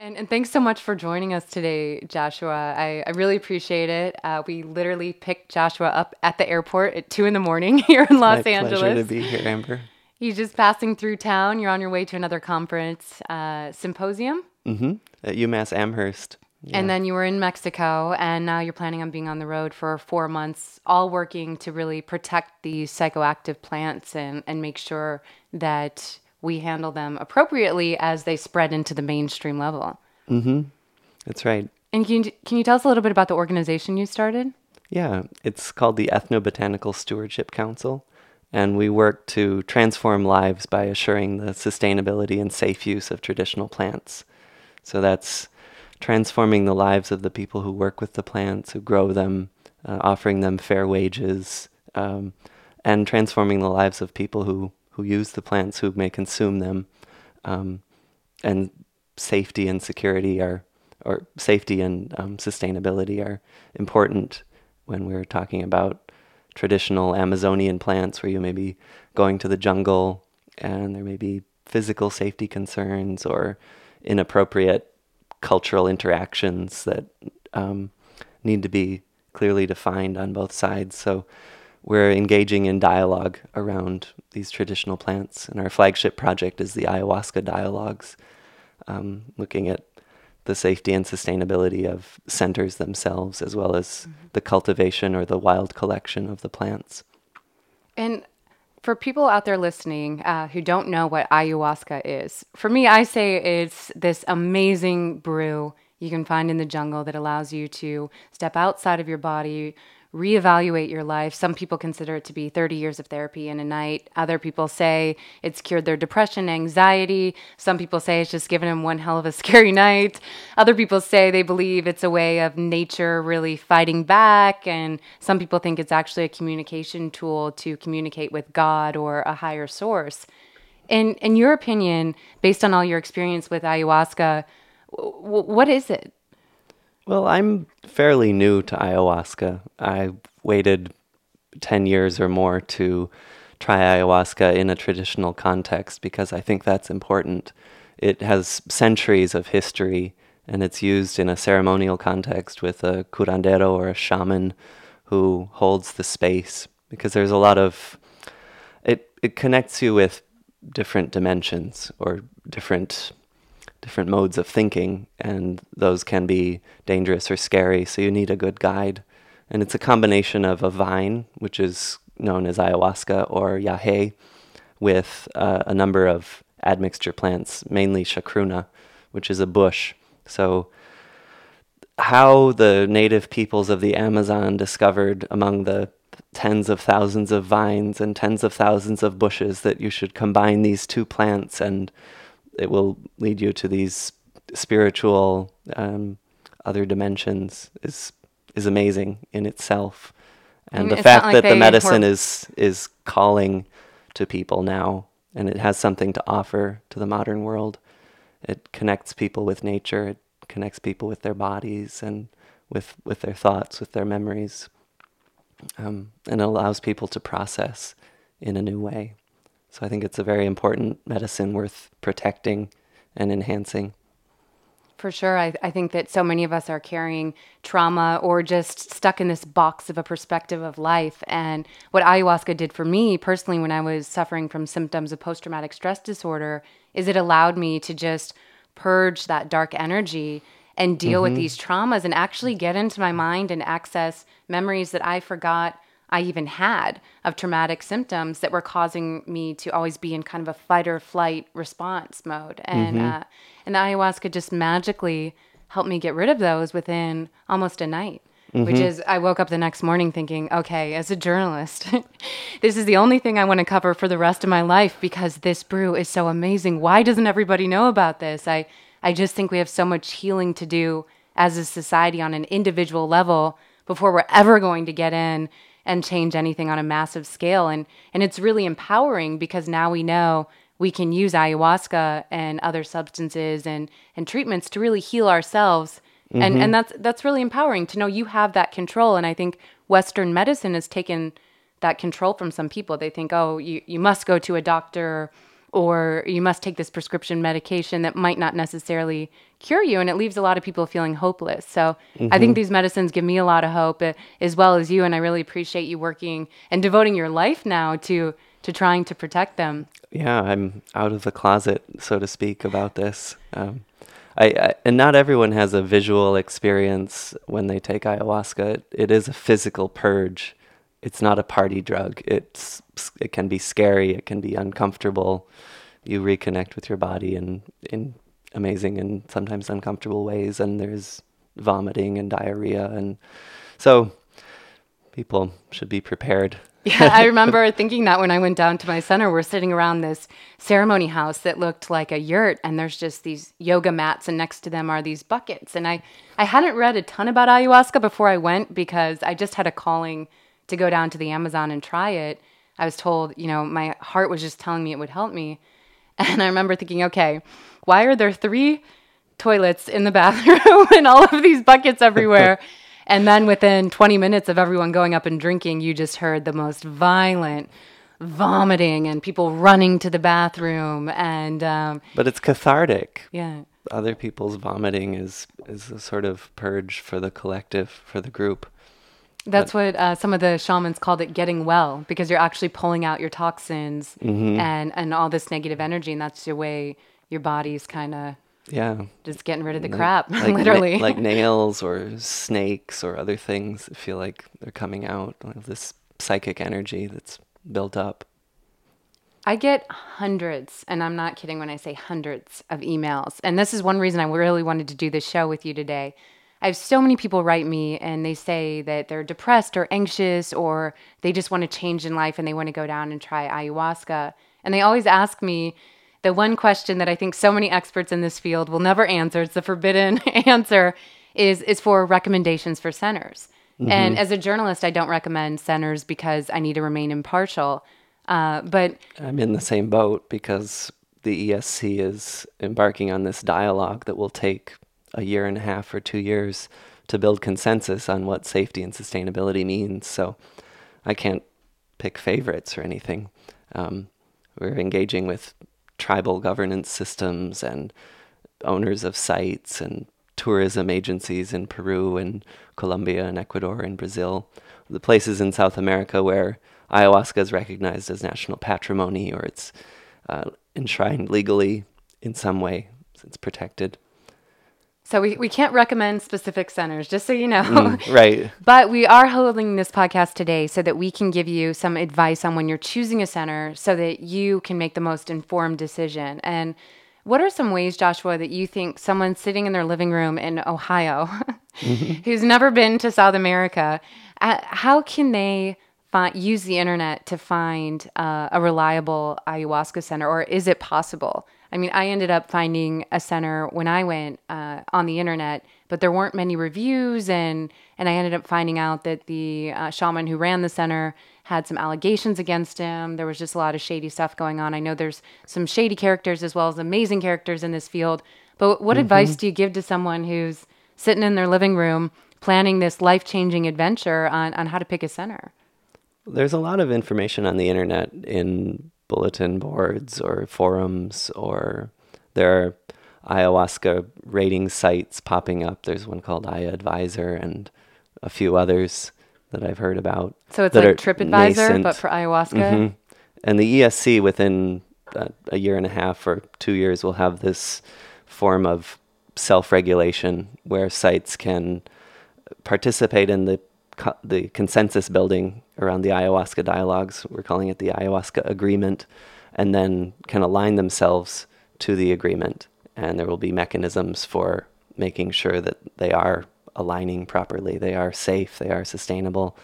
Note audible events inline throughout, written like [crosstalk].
And, and thanks so much for joining us today, Joshua. I, I really appreciate it. Uh, we literally picked Joshua up at the airport at two in the morning [laughs] here in Los My Angeles. Pleasure to be here, Amber. He's just passing through town. You're on your way to another conference uh, symposium. Mm-hmm. At UMass Amherst. Yeah. And then you were in Mexico, and now you're planning on being on the road for four months, all working to really protect these psychoactive plants and, and make sure that we handle them appropriately as they spread into the mainstream level. Mm-hmm. That's right. And can you, can you tell us a little bit about the organization you started? Yeah, it's called the Ethnobotanical Stewardship Council, and we work to transform lives by assuring the sustainability and safe use of traditional plants. So that's transforming the lives of the people who work with the plants, who grow them, uh, offering them fair wages, um, and transforming the lives of people who, who use the plants, who may consume them. Um, and safety and security are, or safety and um, sustainability are important when we're talking about traditional Amazonian plants where you may be going to the jungle and there may be physical safety concerns or inappropriate cultural interactions that um, need to be clearly defined on both sides. So we're engaging in dialogue around these traditional plants, and our flagship project is the ayahuasca dialogues, um, looking at the safety and sustainability of centers themselves, as well as mm-hmm. the cultivation or the wild collection of the plants. And for people out there listening uh, who don't know what ayahuasca is, for me, I say it's this amazing brew you can find in the jungle that allows you to step outside of your body, reevaluate your life. Some people consider it to be 30 years of therapy in a night. Other people say it's cured their depression, anxiety. Some people say it's just given them one hell of a [laughs] scary night. Other people say they believe it's a way of nature really fighting back. And some people think it's actually a communication tool to communicate with God or a higher source. In, in your opinion, based on all your experience with ayahuasca, w- what is it? Well, I'm fairly new to ayahuasca. I waited 10 years or more to try ayahuasca in a traditional context because I think that's important. It has centuries of history and it's used in a ceremonial context with a curandero or a shaman who holds the space because there's a lot of it it connects you with different dimensions or different different modes of thinking, and those can be dangerous or scary. So you need a good guide. And it's a combination of a vine, which is known as ayahuasca or yahe, with uh, a number of admixture plants, mainly chacruna, which is a bush. So, how the native peoples of the Amazon discovered among the tens of thousands of vines and tens of thousands of bushes that you should combine these two plants and it will lead you to these spiritual um, other dimensions is is amazing in itself. And I mean, the fact like that the medicine is is calling to people now and it has something to offer to the modern world it connects people with nature it connects people with their bodies and with with their thoughts with their memories um, and it allows people to process in a new way so I think it's a very important medicine worth protecting and enhancing. For sure. I, I think that so many of us are carrying trauma or just stuck in this box of a perspective of life. And what ayahuasca did for me personally when I was suffering from symptoms of post traumatic stress disorder is it allowed me to just purge that dark energy and deal mm-hmm. with these traumas and actually get into my mind and access memories that I forgot I even had of traumatic symptoms that were causing me to always be in kind of a fight or flight response mode. And mm-hmm. uh, and the ayahuasca just magically helped me get rid of those within almost a night. Mm-hmm. Which is, I woke up the next morning thinking, okay, as a journalist, [laughs] this is the only thing I want to cover for the rest of my life because this brew is so amazing. Why doesn't everybody know about this? I, I just think we have so much healing to do as a society on an individual level before we're ever going to get in and change anything on a massive scale. And, and it's really empowering because now we know we can use ayahuasca and other substances and, and treatments to really heal ourselves. Mm-hmm. And, and that's, that's really empowering to know you have that control. And I think Western medicine has taken that control from some people. They think, oh, you, you must go to a doctor or you must take this prescription medication that might not necessarily cure you and it leaves a lot of people feeling hopeless so mm-hmm. i think these medicines give me a lot of hope uh, as well as you and i really appreciate you working and devoting your life now to to trying to protect them yeah i'm out of the closet so to speak about this um, I, I, and not everyone has a visual experience when they take ayahuasca it, it is a physical purge it's not a party drug. It's it can be scary. It can be uncomfortable. You reconnect with your body in in amazing and sometimes uncomfortable ways. And there's vomiting and diarrhea, and so people should be prepared. yeah, I [laughs] remember thinking that when I went down to my center, we're sitting around this ceremony house that looked like a yurt, and there's just these yoga mats, and next to them are these buckets. And I, I hadn't read a ton about ayahuasca before I went because I just had a calling to go down to the Amazon and try it, I was told, you know, my heart was just telling me it would help me. [laughs] And I remember thinking, okay, why are there three toilets in the [laughs] bathroom and all of these buckets everywhere? [laughs] and then within 20 minutes of everyone going up and drinking, you just heard the most violent vomiting and people running to the bathroom and um, but it's cathartic yeah other people's vomiting is is a sort of purge for the collective for the group that's but, what uh, some of the shamans called it getting well because you're actually pulling out your toxins mm-hmm. and, and all this negative energy. And that's your way your body's kind of yeah just getting rid of the like, crap like [laughs] literally na- like [laughs] nails or snakes or other things feel like they're coming out of this psychic energy that's built up I get hundreds, and I'm not kidding when I say hundreds of emails. And this is one reason I really wanted to do this show with you today I have so many people write me and they say that they're depressed or anxious or they just want to change in life and they want to go down and try ayahuasca. And they always ask me the one question that I think so many experts in this field will never answer, it's the forbidden [laughs] answer, is, is for recommendations for centers. Mm-hmm. And as a journalist, I don't recommend centers because I need to remain impartial. Uh, but I'm in the same boat because the ESC is embarking on this dialogue that will take a year and a half or two years to build consensus on what safety and sustainability means. So I can't pick favorites or anything. Um, we're engaging with tribal governance systems and owners of sites and tourism agencies in Peru and Colombia and Ecuador and Brazil, the places in South America where ayahuasca is recognized as national patrimony or it's uh, enshrined legally in some way, it's protected. So we, we can't recommend specific centers, just so you know. Mm, [laughs] right. but we are holding this podcast today so that we can give you some advice on when you're choosing a center so that you can make the most informed decision. And what are some ways, Joshua, that you think someone sitting in their living room in Ohio [laughs] mm-hmm. who's never been to South America, uh, how can they find, use the internet to find uh, a reliable ayahuasca center, or is it possible? I mean, I ended up finding a center when I went uh, on the internet, but there weren't many reviews, and and I ended up finding out that the uh, shaman who ran the center had some allegations against him. There was just a lot of shady stuff going on. I know there's some shady characters as well as amazing characters in this field. But what mm-hmm. advice do you give to someone who's sitting in their living room planning this life changing adventure on, on how to pick a center? There's a lot of information on the internet in bulletin boards or forums, or there are ayahuasca rating sites popping up. There's one called Aya Advisor and a few others that I've heard about. So it's like TripAdvisor, nascent. but for ayahuasca? Mm-hmm. And the ESC within uh, a year and a half or two years will have this form of self regulation where sites can participate in the co- the consensus building around the ayahuasca dialogues. We're calling it the ayahuasca agreement, and then can align themselves to the agreement. And there will be mechanisms for making sure that they are aligning properly, they are safe, they are sustainable,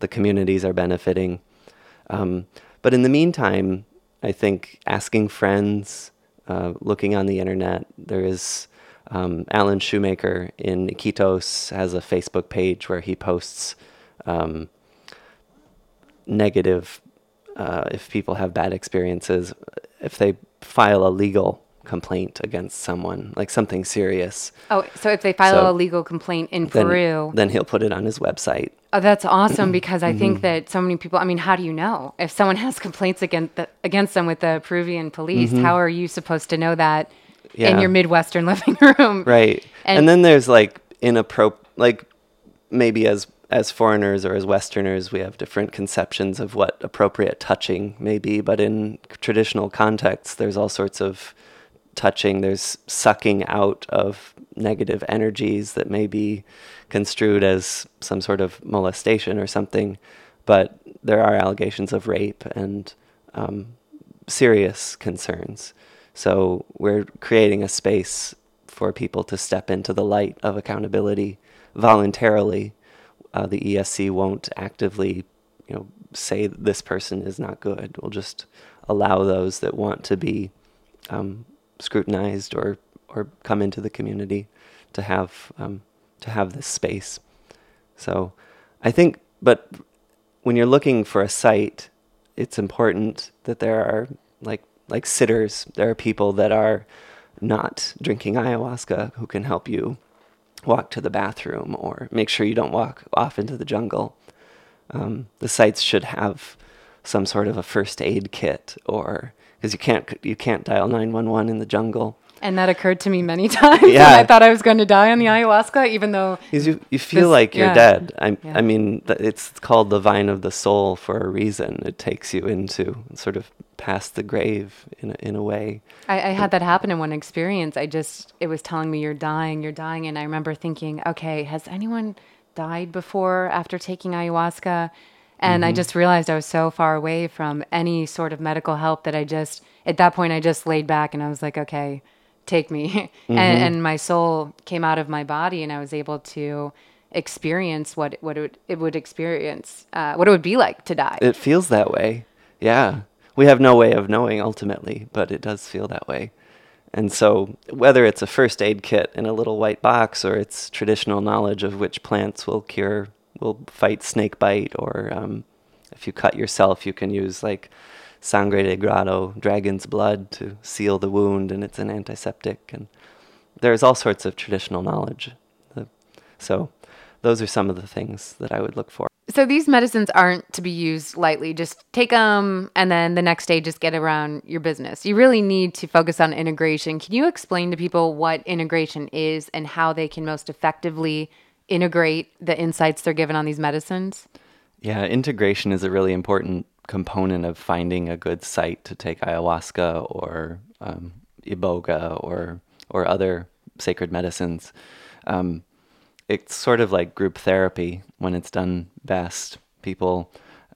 the communities are benefiting. Um, but in the meantime, I think asking friends, uh, looking on the internet, there is um, Alan Shoemaker in Iquitos has a Facebook page where he posts um, negative, uh, if people have bad experiences, if they file a legal complaint against someone, like something serious. Oh, so if they file So a legal complaint in Then, Peru, then he'll put it on his website. Oh, that's awesome because I Mm-hmm. think that so many people. I mean, how do you know if someone [laughs] has complaints against the, against them with the Peruvian police? How are you supposed to know that in Mm-hmm. Your Midwestern [laughs] living room? Right. And- And, then there's like inappropri like maybe as as foreigners or as Westerners, we have different conceptions of what appropriate touching may be. But in traditional contexts, there's all sorts of touching. There's sucking out of negative energies that may be construed as some sort of molestation or something. But there are allegations of rape and um, serious concerns. So we're creating a space for people to step into the light of accountability voluntarily. Uh, the ESC won't actively, you know, say this person is not good. We'll just allow those that want to be um, scrutinized or or come into the community to have um, to have this space. So I think, but when you're looking for a site, it's important that there are like like sitters. There are people that are not drinking ayahuasca who can help you walk to the bathroom or make sure you don't walk off into the jungle. Um, the sites should have some sort of a first aid kit, or because you can't you can't dial nine one one in the jungle. And that occurred to me many [laughs] times. Yeah. I thought I was going to die on the ayahuasca, even though Because you, you feel This- like you're yeah. dead. I, Yeah. I mean, th- it's called the vine of the soul for a reason. It takes you into sort of past the grave in a, in a way. I, I had that happen in one experience. I just, it was telling me you're dying, you're dying. And I remember thinking, okay, has anyone died before after taking ayahuasca? And I mm-hmm. just realized I was so far away from any sort of medical help that I just, at that point, I just laid back and I was like, okay, take me. [laughs] and, and my soul came out of my body and I was able to experience what, what it would, it would experience, uh, what it would be like to die. It feels that way. Yeah. We have no way of knowing ultimately, but it does feel that way. And so, whether it's a first aid kit in a little white box or it's traditional knowledge of which plants will cure, will fight snake bite, or um, if you cut yourself, you can use like sangre de grado, dragon's blood, to seal the wound, and it's an antiseptic. And there's all sorts of traditional knowledge. So, those are some of the things that I would look for. So these medicines aren't to be used lightly. Just take them and then the next day just get around your business. You really need to focus on integration. Can you explain to people what integration is and how they can most effectively integrate the insights they're given on these medicines? Yeah, integration is a really important component of finding a good site to take ayahuasca or um, iboga or or other sacred medicines. Um, it's sort of like group therapy when it's done best. People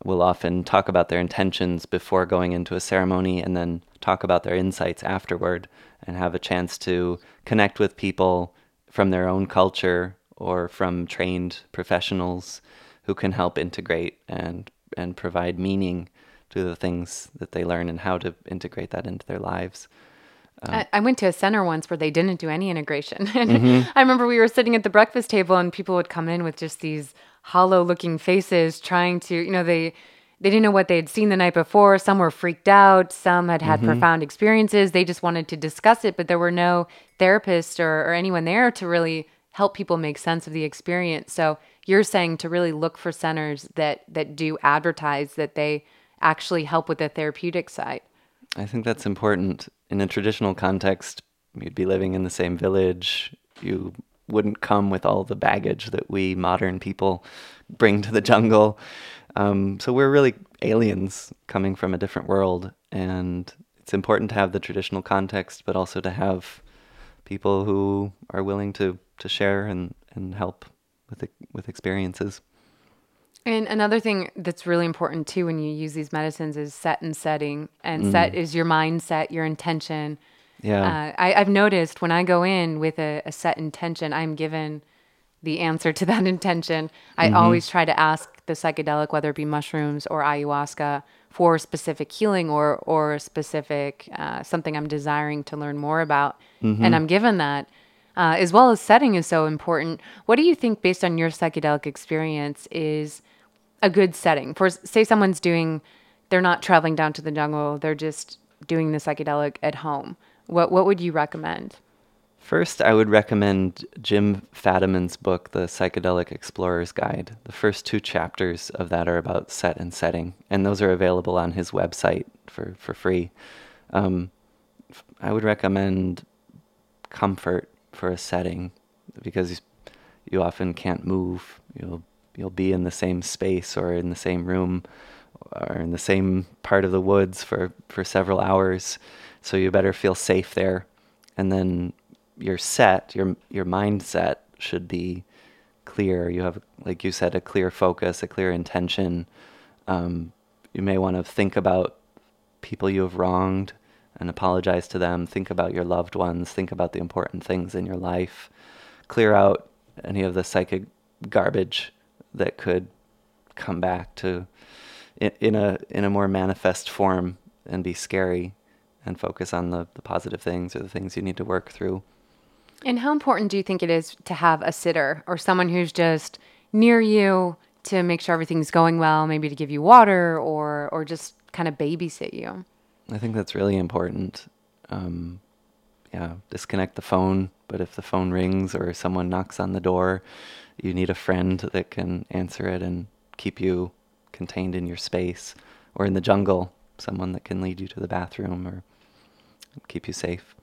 will often talk about their intentions before going into a ceremony and then talk about their insights afterward and have a chance to connect with people from their own culture or from trained professionals who can help integrate and and provide meaning to the things that they learn and how to integrate that into their lives. I, I went to a center once where they didn't do any integration. [laughs] And Mm-hmm. I remember we were sitting at the breakfast table and people would come in with just these hollow looking faces trying to, you know, they they didn't know what they had seen the night before. Some were freaked out. Some had Mm-hmm. had profound experiences. They just wanted to discuss it, but there were no therapists or, or anyone there to really help people make sense of the experience. So you're saying to really look for centers that that do advertise that they actually help with the therapeutic side. I think that's important. In a traditional context, you'd be living in the same village. You wouldn't come with all the baggage that we modern people bring to the jungle. Um, so we're really aliens coming from a different world. And it's important to have the traditional context, but also to have people who are willing to, to share and, and help with, with experiences. And another thing that's really important too when you use these medicines is set and setting. And set is your mindset, your intention. Yeah. Uh, I, I've noticed when I go in with a, a set intention, I'm given the answer to [laughs] that intention. I always try to ask the psychedelic, whether it be mushrooms or ayahuasca, for specific healing or or specific uh, something I'm desiring to learn more about, and I'm given that. Uh, as well as setting is so important. What do you think, based on your psychedelic experience, is a good setting for? Say someone's doing, they're not traveling down to the jungle. They're just doing the psychedelic at home, what what would you recommend? First, I would recommend Jim Fadiman's book, The Psychedelic Explorer's Guide. The first two chapters of that are about set and setting, and those are available on his website for, for free. Um, I would recommend comfort for a setting because you often can't move. You'll you'll be in the same space or in the same room or in the same part of the woods for, for several hours. So you better feel safe there. And then your set, your your mindset should be clear. You have, like you said, a clear focus, a clear intention. Um, you may want to think about people you have wronged and apologize to them. Think about your loved ones. Think about the important things in your life. Clear out any of the psychic garbage that could come back to in, in a in a more manifest form and be scary and focus on the, the positive things or the things you need to work through. And how important do you think it is to have a sitter or someone who's just near you to make sure everything's going well, maybe to give you water or or just kind of babysit you? I think that's really important. Um, yeah, disconnect the phone, but if the phone rings or someone knocks on the door, you need a friend that can answer it and keep you contained in your space or in the jungle, someone that can lead you to the bathroom or keep you safe.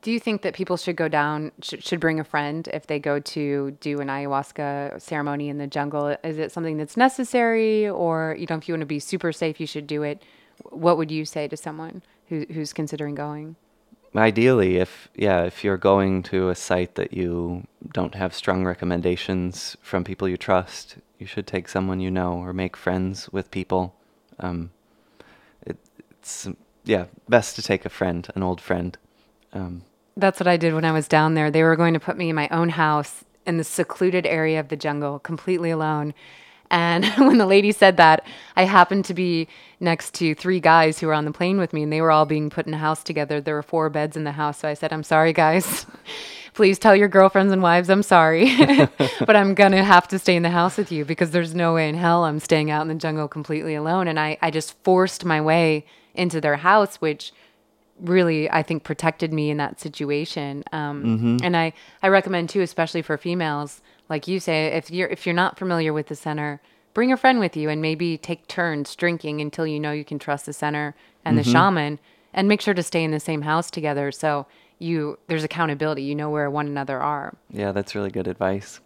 Do you think that people should go down, sh- should bring a friend if they go to do an ayahuasca ceremony in the jungle? Is it something that's necessary, or you know, if you want to be super safe, you should do it? What would you say to someone who, who's considering going? Ideally, if yeah, if you're going to a site that you don't have strong recommendations from people you trust, you should take someone you know or make friends with people. Um, it, it's yeah, best to take a friend, an old friend. Um, That's what I did when I was down there. They were going to put me in my own house in the secluded area of the jungle, completely alone. And [laughs] when the lady said that, I happened to be next to three guys who were on the plane with me, and they were all being put in a house together. There were four beds in the house. So I said, I'm sorry, guys. [laughs] Please tell your girlfriends and wives I'm sorry, [laughs] but I'm going to have to stay in the house with you because there's no way in hell I'm staying out in the jungle completely alone. And I, I just forced my way into their house, which really I think protected me in that situation. Um, mm-hmm. And I, I recommend too, especially for females, like you say, if you're if you're not familiar with the center, bring a friend with you and maybe take turns drinking until you know you can trust the center and mm-hmm. the shaman, and make sure to stay in the same house together. So you there's accountability. You know where one another are. Yeah, that's really good advice.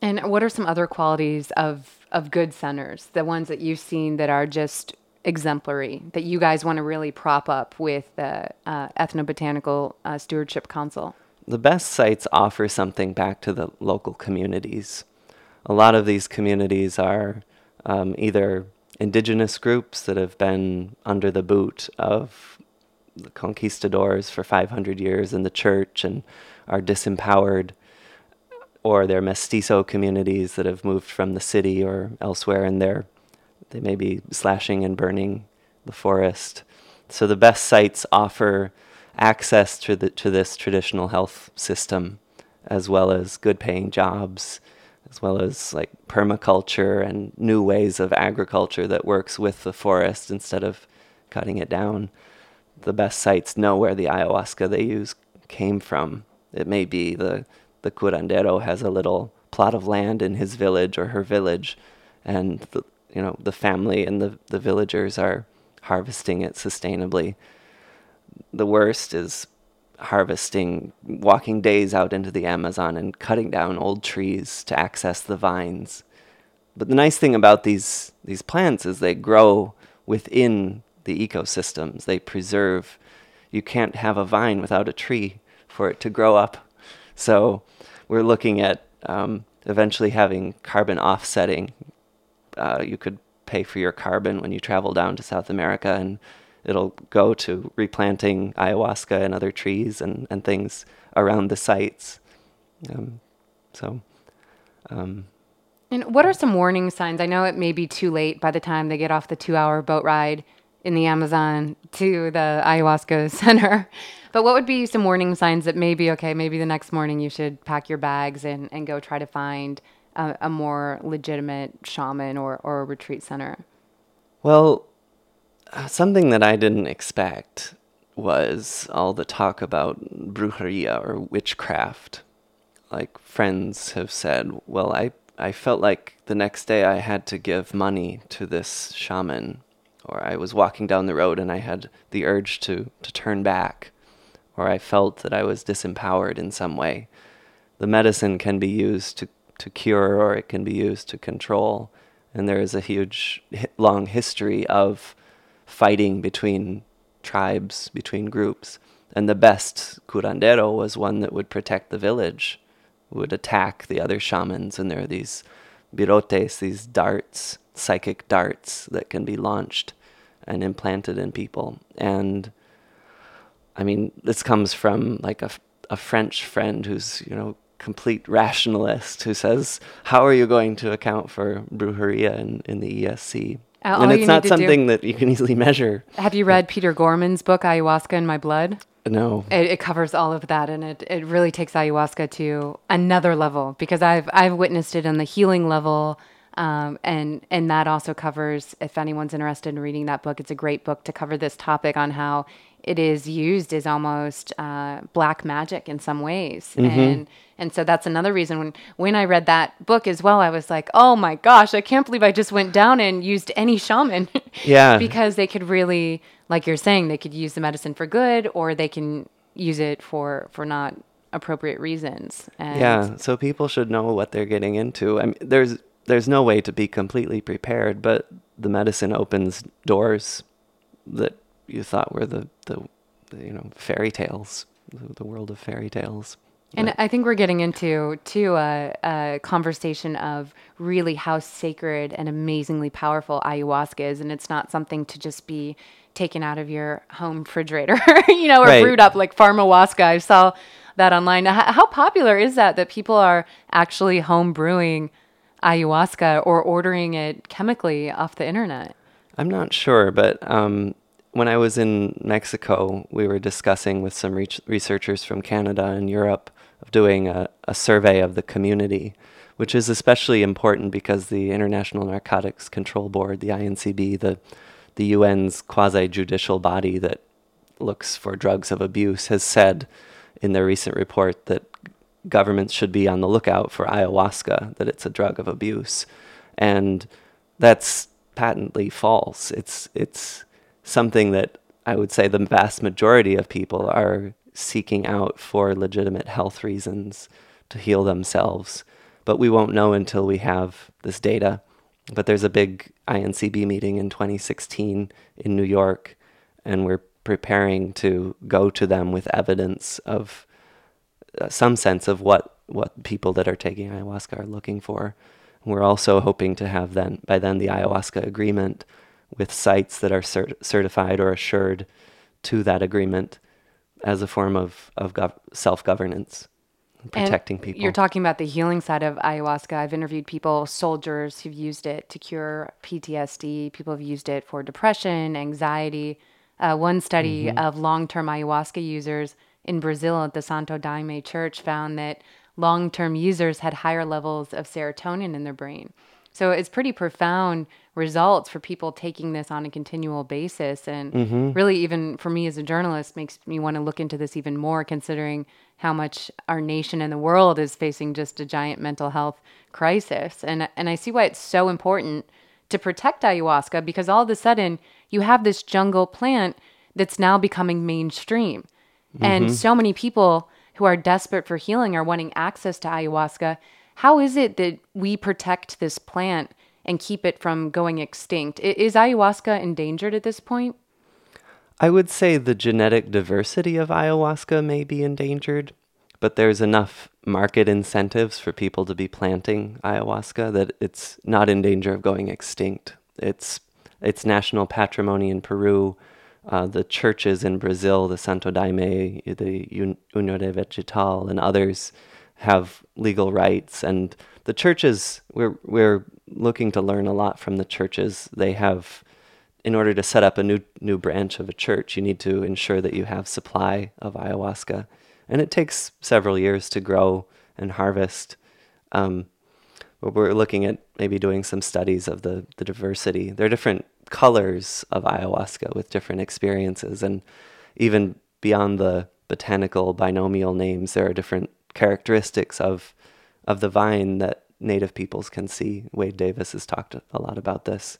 And what are some other qualities of of good centers? The ones that you've seen that are just exemplary that you guys want to really prop up with the uh, Ethnobotanical uh, Stewardship Council? The best sites offer something back to the local communities. A lot of these communities are um, either indigenous groups that have been under the boot of the conquistadors for 500 years in the church and are disempowered, or they're mestizo communities that have moved from the city or elsewhere and they're they may be slashing and burning the forest. So the best sites offer access to the to this traditional health system, as well as good paying jobs, as well as like permaculture and new ways of agriculture that works with the forest instead of cutting it down. The best sites know where the ayahuasca they use came from. It may be the the curandero has a little plot of land in his village or her village, and the, you know the family and the, the villagers are harvesting it sustainably. The worst is harvesting, walking days out into the Amazon and cutting down old trees to access the vines. But the nice thing about these these plants is they grow within the ecosystems. They preserve. You can't have a vine without a tree for it to grow up. So we're looking at um, eventually having carbon offsetting uh, you could pay for your carbon when you travel down to South America, and it'll go to replanting ayahuasca and other trees and, and things around the sites. Um, so. Um, and what are some warning signs? I know it may be too late by the time they get off the two hour boat ride in the Amazon to the ayahuasca [laughs] center. But what would be some warning signs that maybe, okay, maybe the next morning you should pack your bags and, and go try to find a, a more legitimate shaman or, or a retreat center? Well, Uh, something that I didn't expect was all the talk about brujeria or witchcraft. Like friends have said, well, I, I felt like the next day I had to give money to this shaman, or I was walking down the road and I had the urge to, to turn back, or I felt that I was disempowered in some way. The medicine can be used to, to cure or it can be used to control. And there is a huge, long history of fighting between tribes, between groups. And the best curandero was one that would protect the village, would attack the other shamans. And there are these virotes, these darts, psychic darts that can be launched and implanted in people. And I mean, this comes from like a, a French friend who's, you know, complete rationalist who says, How are you going to account for brujeria in, in the ESC? Uh, and it's not something do, that you can [laughs] easily measure. Have you read Peter Gorman's book, Ayahuasca in My Blood? No. It, it, covers all of that, and it, it really takes ayahuasca to another level because I've I've witnessed it on the healing level, um, and and that also covers. If anyone's interested in reading that book, it's a great book to cover this topic on how it is used as almost uh, black magic in some ways, mm-hmm. and and so that's another reason when when I read that book as well, I was like, oh my gosh, I can't believe I just went down and used any shaman, [laughs] yeah, because they could really, like you're saying, they could use the medicine for good, or they can use it for for not appropriate reasons. And yeah, so people should know what they're getting into. I mean, there's there's no way to be completely prepared, but the medicine opens doors that you thought were the, the, you know fairy tales, the, the, world of fairy tales. And I think we're getting into to a, a, conversation of really how sacred and amazingly powerful ayahuasca is, and it's not something to just be taken out of your home refrigerator, [laughs] you know, or right. brewed up like Pharmahuasca. I saw that online. How, how popular is that? That people are actually home brewing ayahuasca or ordering it chemically off the internet? I'm not sure, but um, when I was in Mexico, we were discussing with some re- researchers from Canada and Europe of doing a, a survey of the community, which is especially important because the International Narcotics Control Board, the INCB, the the UN's quasi judicial body that looks for drugs of abuse, has said in their recent report that governments should be on the lookout for ayahuasca, that it's a drug of abuse. And that's patently false. It's it's something that I would say the vast majority of people are seeking out for legitimate health reasons to heal themselves. But we won't know until we have this data. But there's a big INCB meeting in 2016 in New York, and we're preparing to go to them with evidence of uh, some sense of what, what people that are taking ayahuasca are looking for. we're also hoping to have then by then the ayahuasca agreement with sites that are cert- certified or assured to that agreement as a form of, of gov- self governance, protecting and people. You're talking about the healing side of ayahuasca. I've interviewed people, soldiers who've used it to cure PTSD, people have used it for depression, anxiety. Uh, one study mm-hmm. of long term ayahuasca users in Brazil at the Santo Daime Church found that long term users had higher levels of serotonin in their brain. So it's pretty profound results for people taking this on a continual basis. And mm-hmm. really, even for me as a journalist, makes me want to look into this even more, considering how much our nation and the world is facing just a giant mental health crisis. And, and I see why it's so important to protect ayahuasca because all of a sudden you have this jungle plant that's now becoming mainstream. Mm-hmm. And so many people who are desperate for healing are wanting access to ayahuasca how is it that we protect this plant and keep it from going extinct? Is ayahuasca endangered at this point? I would say the genetic diversity of ayahuasca may be endangered, but there's enough market incentives for people to be planting ayahuasca that it's not in danger of going extinct. It's it's national patrimony in Peru. Uh, the churches in Brazil, the Santo Daime, the União de Vegetal, and others have legal rights and the churches we're we're looking to learn a lot from the churches they have. In order to set up a new new branch of a church you need to ensure that you have supply of ayahuasca. And it takes several years to grow and harvest. Um, where we're looking at maybe doing some studies of the, the diversity. There are different colors of ayahuasca with different experiences, and even beyond the botanical binomial names, there are different characteristics of of the vine that native peoples can see. Wade Davis has talked a lot about this.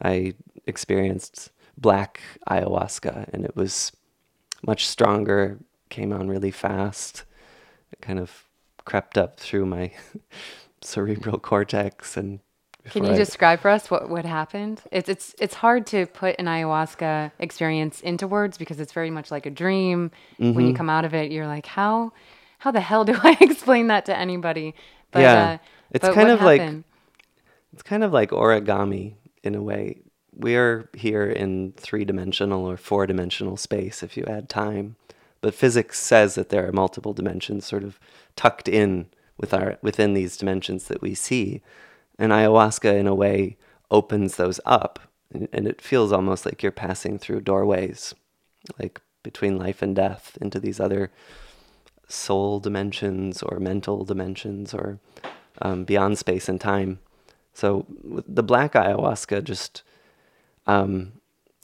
I experienced black ayahuasca, and it was much stronger, came on really fast. It kind of crept up through my [laughs] cerebral cortex and can you I, describe for us what what happened? It's it's it's hard to put an ayahuasca experience into words because it's very much like a dream. Mm-hmm. When you mm-hmm. come out of it, you're like, how how the hell do [laughs] I explain that to anybody? But, yeah, uh, it's kind of happened? like it's kind of like origami in a way. We're here in three dimensional or four dimensional space if you add time, but physics says that there are multiple dimensions sort of tucked in with our within these dimensions that we see. And ayahuasca in a way opens those up and, and it feels almost like you're passing through doorways like between life and death into these other soul dimensions or mental dimensions or um, beyond space and time. So the black ayahuasca just um,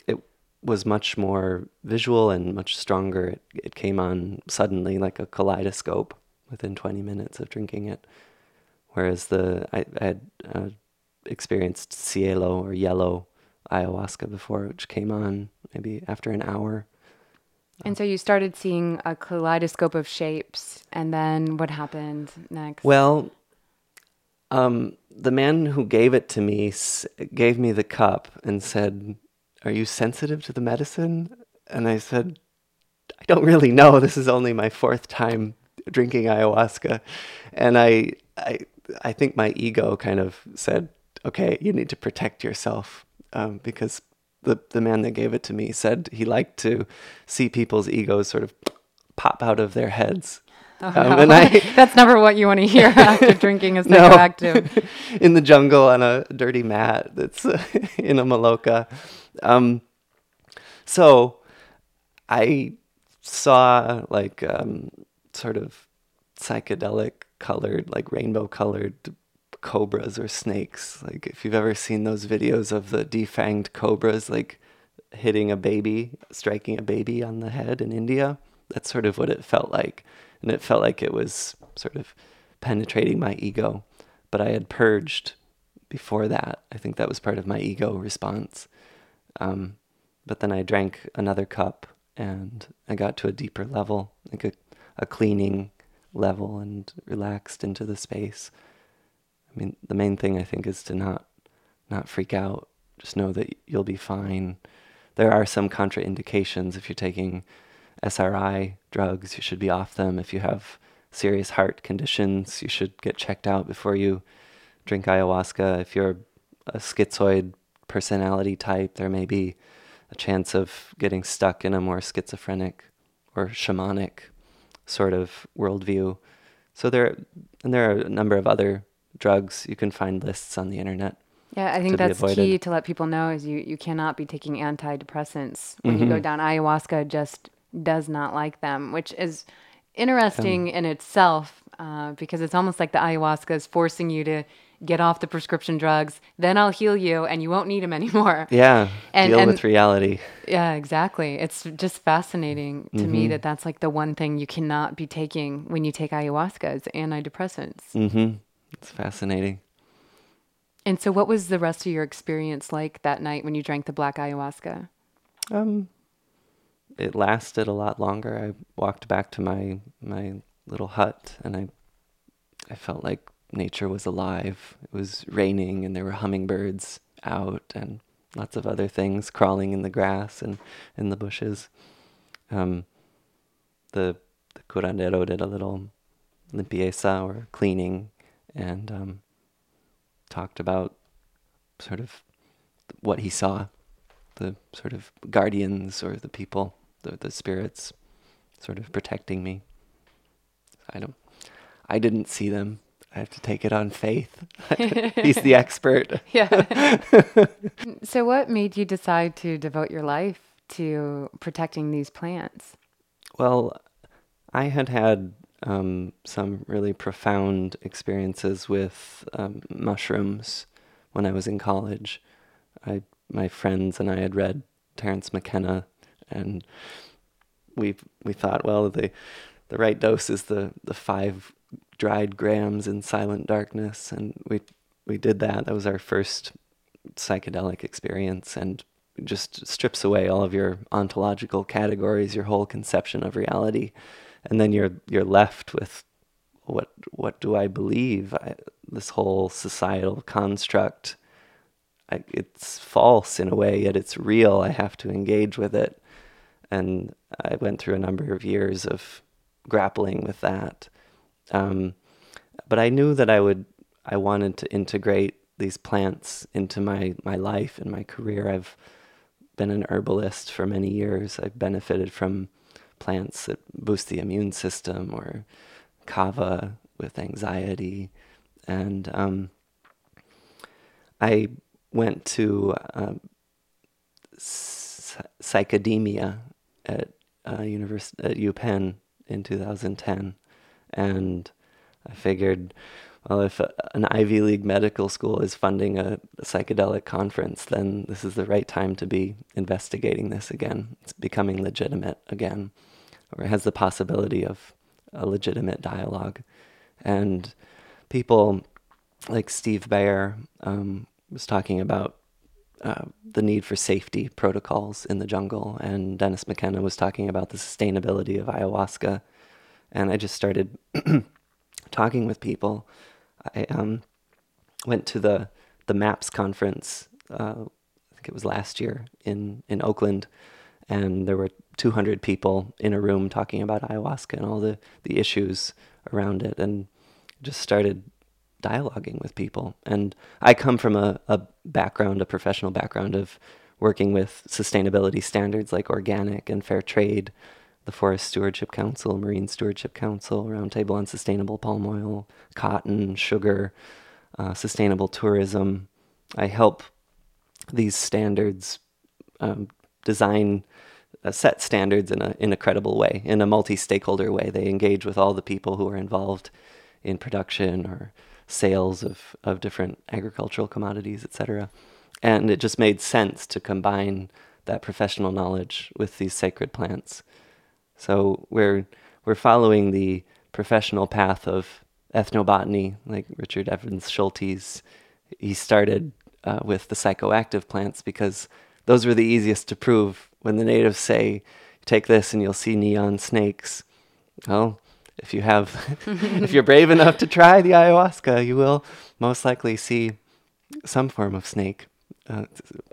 it was much more visual and much stronger. It, it came on suddenly like a kaleidoscope within 20 minutes of drinking it. Whereas the I, I had uh, experienced cielo or yellow ayahuasca before, which came on maybe after an hour. And so you started seeing a kaleidoscope of shapes, and then what happened next? Well, um, the man who gave it to me s- gave me the cup and said, "Are you sensitive to the medicine?" And I said, "I don't really know. This is only my fourth time drinking ayahuasca, and I, I, I think my ego kind of said, "Okay, you need to protect yourself," um, because the the man that gave it to me said he liked to see people's egos sort of pop out of their heads. Oh, um, no. I, [laughs] That's never what you want to hear [laughs] after drinking a psychoactive. No. [laughs] in the jungle on a dirty mat that's uh, in a maloka. Um, so I saw like um, sort of psychedelic colored, like rainbow colored cobras or snakes. Like if you've ever seen those videos of the defanged cobras, like hitting a baby, striking a baby on the head in India, that's sort of what it felt like. And it felt like it was sort of penetrating my ego. But I had purged before that. I think that was part of my ego response. Um, but then I drank another cup and I got to a deeper level, like a a cleaning level and relaxed into the space. I mean, the main thing I think is to not not freak out. Just know that you'll be fine. There are some contraindications if you're taking SRI drugs, you should be off them. If you have serious heart conditions, you should get checked out before you drink ayahuasca. If you're a schizoid personality type, there may be a chance of getting stuck in a more schizophrenic or shamanic sort of worldview. So there, and there are a number of other drugs. You can find lists on the internet. Yeah, I think that's key to let people know is you, you cannot be taking antidepressants when mm-hmm. you go mm-hmm. down. Ayahuasca just does not like them, which is interesting um, in itself uh, because it's almost like the ayahuasca is forcing you to get off the prescription drugs, then I'll heal you and you won't need them [laughs] anymore. Yeah. And, deal and, with reality. Yeah, exactly. It's just fascinating to mm-hmm. me that that's like the one thing you cannot be taking when you take ayahuasca is antidepressants. Mm-hmm. It's fascinating. And so what was the rest of your experience like that night when you drank the black ayahuasca? Um, it lasted a lot longer. I walked back to my my little hut and I I felt like nature was alive. It was raining and there were hummingbirds out and lots of other things crawling in the grass and in the bushes. Um, the, the curandero did a little limpieza or cleaning and um, talked about sort of what he saw, the sort of guardians or the people, the, the spirits sort of protecting me. I don't, I didn't see them I have to take it on faith. [laughs] He's the expert. [laughs] yeah. [laughs] so, what made you decide to devote your life to protecting these plants? Well, I had had um, some really profound experiences with um, mushrooms when I was in college. I my friends and I had read Terence McKenna, and we we thought, well, the the right dose is the the five dried grams in silent darkness, and we we did that. That was our first psychedelic experience, and just strips away all of your ontological categories, your whole conception of reality, and then you're you're left with what what do I believe? I, this whole societal construct, I, it's false in a way, yet it's real. I have to engage with it, and I went through a number of years of grappling with that. Um, but I knew that I would, I wanted to integrate these plants into my my life and my career. I've been an herbalist for many years. I've benefited from plants that boost the immune system or kava with anxiety. And um, I went to uh, psychedemia at uh, university at UPenn in 2010, and I figured, well, if an Ivy League medical school is funding a, psychedelic conference, then this is the right time to be investigating this again. It's becoming legitimate again or has the possibility of a legitimate dialogue. And people like Steve Beyer um, was talking about uh, the need for safety protocols in the jungle, and Dennis McKenna was talking about the sustainability of ayahuasca. And I just started [clears throat] talking with people. I um, went to the the MAPS conference. Uh, I think it was last year in in Oakland, and there were 200 people in a room talking about ayahuasca and all the, the issues around it and just started dialoguing with people. And I come from a, a background, a professional background of working with sustainability standards like organic and fair trade, the Forest Stewardship Council, Marine Stewardship Council, Roundtable on Sustainable Palm Oil, cotton, sugar, uh, sustainable tourism. I help these standards um, design set standards in a in a credible way, in a multi-stakeholder way. They engage with all the people who are involved in production or sales of of different agricultural commodities, etc. And it just made sense to combine that professional knowledge with these sacred plants. So we're we're following the professional path of ethnobotany, like Richard Evans Schultes. He started uh, with the psychoactive plants because those were the easiest to prove when the natives say, take this and you'll see neon snakes. Well, if you have, [laughs] if you're brave enough to try the ayahuasca, you will most likely see some form of snake. Uh,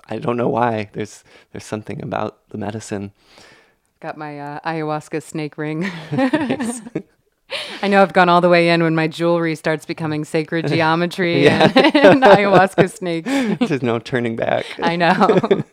I don't know why. There's there's something about the medicine. Got my uh, ayahuasca snake ring. [laughs] [laughs] I know I've gone all the way in when my jewelry starts becoming sacred [laughs] geometry [laughs] and, [laughs] and, ayahuasca snakes. There's no turning back. I know.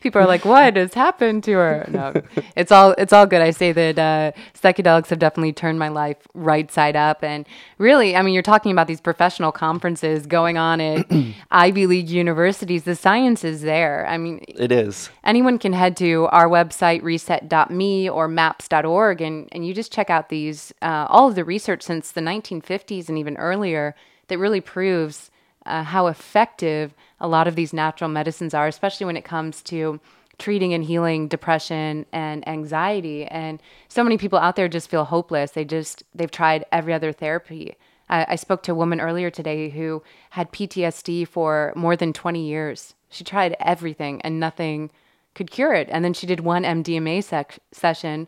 People are like, "What has happened to her?" No, it's all it's all good. I say that uh, psychedelics have definitely turned my life right side up, and really, I mean, you're talking about these professional conferences going on at [clears throat] Ivy League universities. The science is there. I mean, it is. Anyone can head to our website reset.me or maps.org, and and you just check out these uh, all of the research since the 1950s and even earlier that really proves uh, how effective a lot of these natural medicines are, especially when it comes to treating and healing depression and anxiety. And so many people out there just feel hopeless. They just, they've tried every other therapy. I, I spoke to a woman earlier today who had PTSD for more than 20 years. She tried everything and nothing could cure it. And then she did one MDMA sec- session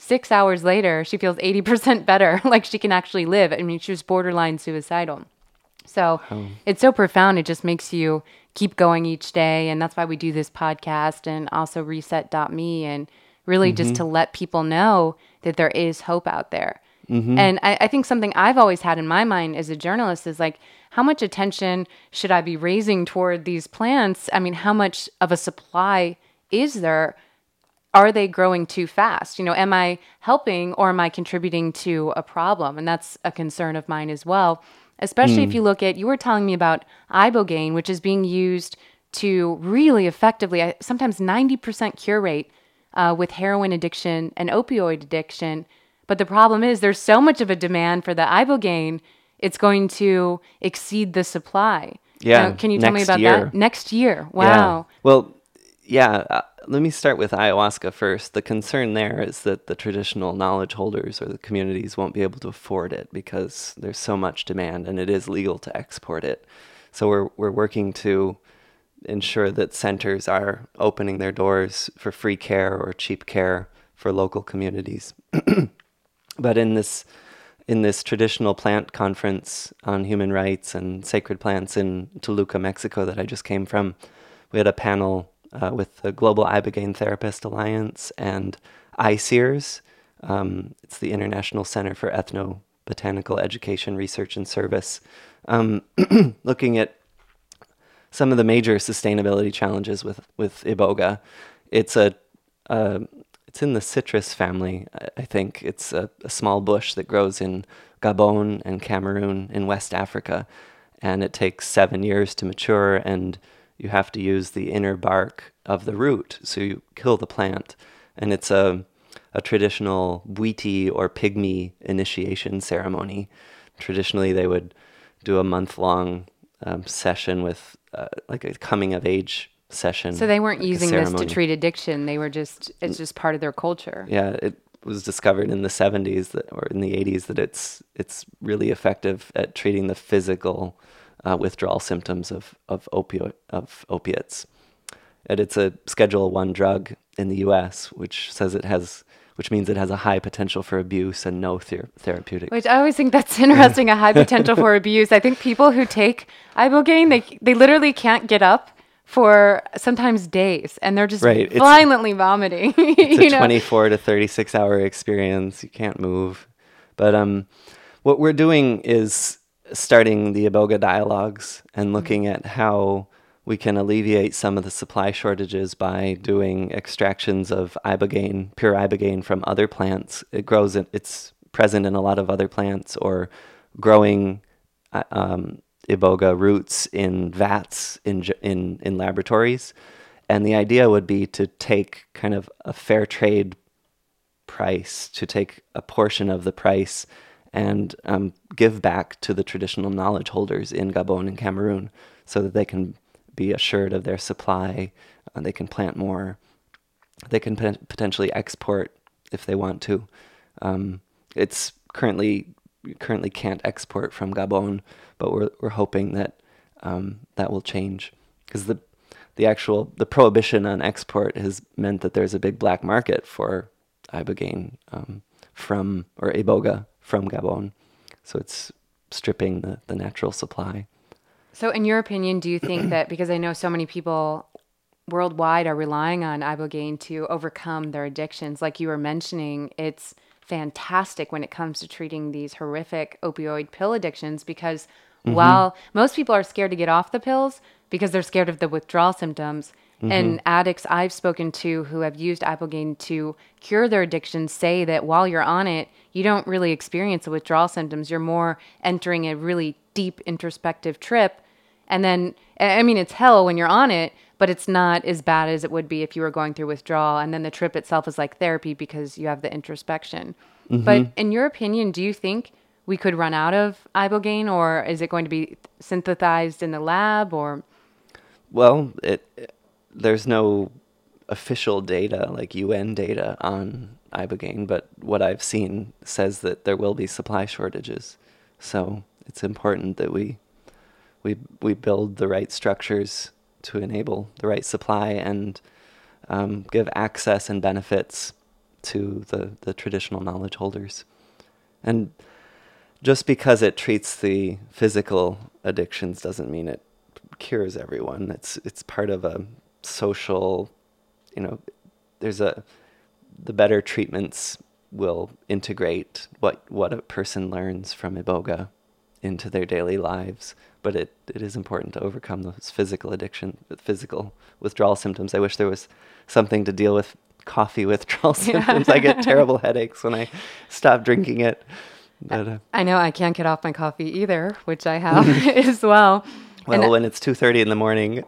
Six hours later, she feels 80% better, [laughs] like she can actually live. I mean, she was borderline suicidal. So oh. it's so profound. It just makes you keep going each day. And that's why we do this podcast and also reset.me and really mm-hmm. just to let people know that there is hope out there. Mm-hmm. And I, I, think something I've always had in my mind as a journalist is like, how much attention should I be raising toward these plants? I mean, how much of a supply is there are they growing too fast? You know, am I helping or am I contributing to a problem? And that's a concern of mine as well. Especially mm. if hmm. you look at, you were telling me about ibogaine, which is being used to really effectively, sometimes 90% cure rate uh, with heroin addiction and opioid addiction. But the problem is there's so much of a demand for the ibogaine, it's going to exceed the supply. Yeah, Now, can you tell me about year. that? Next year. Yeah. Wow. Well, yeah. Uh, let me start with ayahuasca first. The concern there is that the traditional knowledge holders or the communities won't be able to afford it because there's so much demand and it is legal to export it. So we're we're working to ensure that centers are opening their doors for free care or cheap care for local communities. [clears throat] but in this in this traditional plant conference on human rights and sacred plants in Toluca, Mexico, that I just came from, we had a panel uh, with the Global Ibogaine Therapist Alliance and ICEERS. Um, it's the International Center for Ethnobotanical Education, Research, and Service, um, [clears throat] looking at some of the major sustainability challenges with with iboga. It's a uh, it's in the citrus family. I- I think it's a, a small bush that grows in Gabon and Cameroon in West Africa, and it takes seven years to mature. And you have to use the inner bark of the root, so you kill the plant. And it's a a traditional Bwiti or pygmy initiation ceremony. Traditionally, they would do a month long um, session with uh, like a coming of age session. So they weren't like using this to treat addiction. They were just it's just part of their culture. Yeah, it was discovered in the 70s that, or in the 80s that it's it's really effective at treating the physical uh, withdrawal symptoms of of opioid of opiates. And it's a Schedule One drug in the U.S., which says it has, which means it has a high potential for abuse and no ther- therapeutic. Which I always think that's [laughs] interesting, a high potential for abuse. I think people who take ibogaine, they they literally can't get up for sometimes days, and they're just Right, it's- violently vomiting. [laughs] it's a know? 24 to 36 hour experience. You can't move. But um, what we're doing is starting the Iboga dialogues and looking at how we can alleviate some of the supply shortages by doing extractions of ibogaine, pure ibogaine from other plants. It grows, in, it's present in a lot of other plants, or growing uh, um, iboga roots in vats in, in, in laboratories. And the idea would be to take kind of a fair trade price, to take a portion of the price and um, give back to the traditional knowledge holders in Gabon and Cameroon so that they can be assured of their supply, uh, they can plant more, they can pot- potentially export if they want to. Um, it's currently currently can't export from Gabon, but we're we're hoping that um, that will change because the the actual the prohibition on export has meant that there's a big black market for ibogaine um, from or iboga from Gabon, so it's stripping the, the natural supply. So, in your opinion, do you think that because I know so many people worldwide are relying on ibogaine to overcome their addictions, like you were mentioning, it's fantastic when it comes to treating these horrific opioid pill addictions because mm-hmm. while most people are scared to get off the pills because they're scared of the withdrawal symptoms, and mm-hmm. addicts I've spoken to who have used ibogaine to cure their addictions say that while you're on it, you don't really experience the withdrawal symptoms. You're more entering a really deep introspective trip. And then, I I mean, it's hell when you're on it, but it's not as bad as it would be if you were going through withdrawal. And then the trip itself is like therapy because you have the introspection. Mm-hmm. But in your opinion, do you think we could run out of ibogaine or is it going to be synthesized in the lab or? Well, it, there's no official data like UN data on ibogaine, but what I've seen says that there will be supply shortages. So it's important that we we we build the right structures to enable the right supply and um, give access and benefits to the, the traditional knowledge holders. And just because it treats the physical addictions doesn't mean it cures everyone. It's it's part of a social, you know, there's a the better treatments will integrate what what a person learns from iboga into their daily lives. But it, it is important to overcome those physical addiction, physical withdrawal symptoms. I wish there was something to deal with coffee [laughs] withdrawal symptoms. I get terrible headaches when I stop drinking it. But, uh, I know I can't get off my coffee either, which I have [laughs] as well. well, And- when it's two thirty in the morning,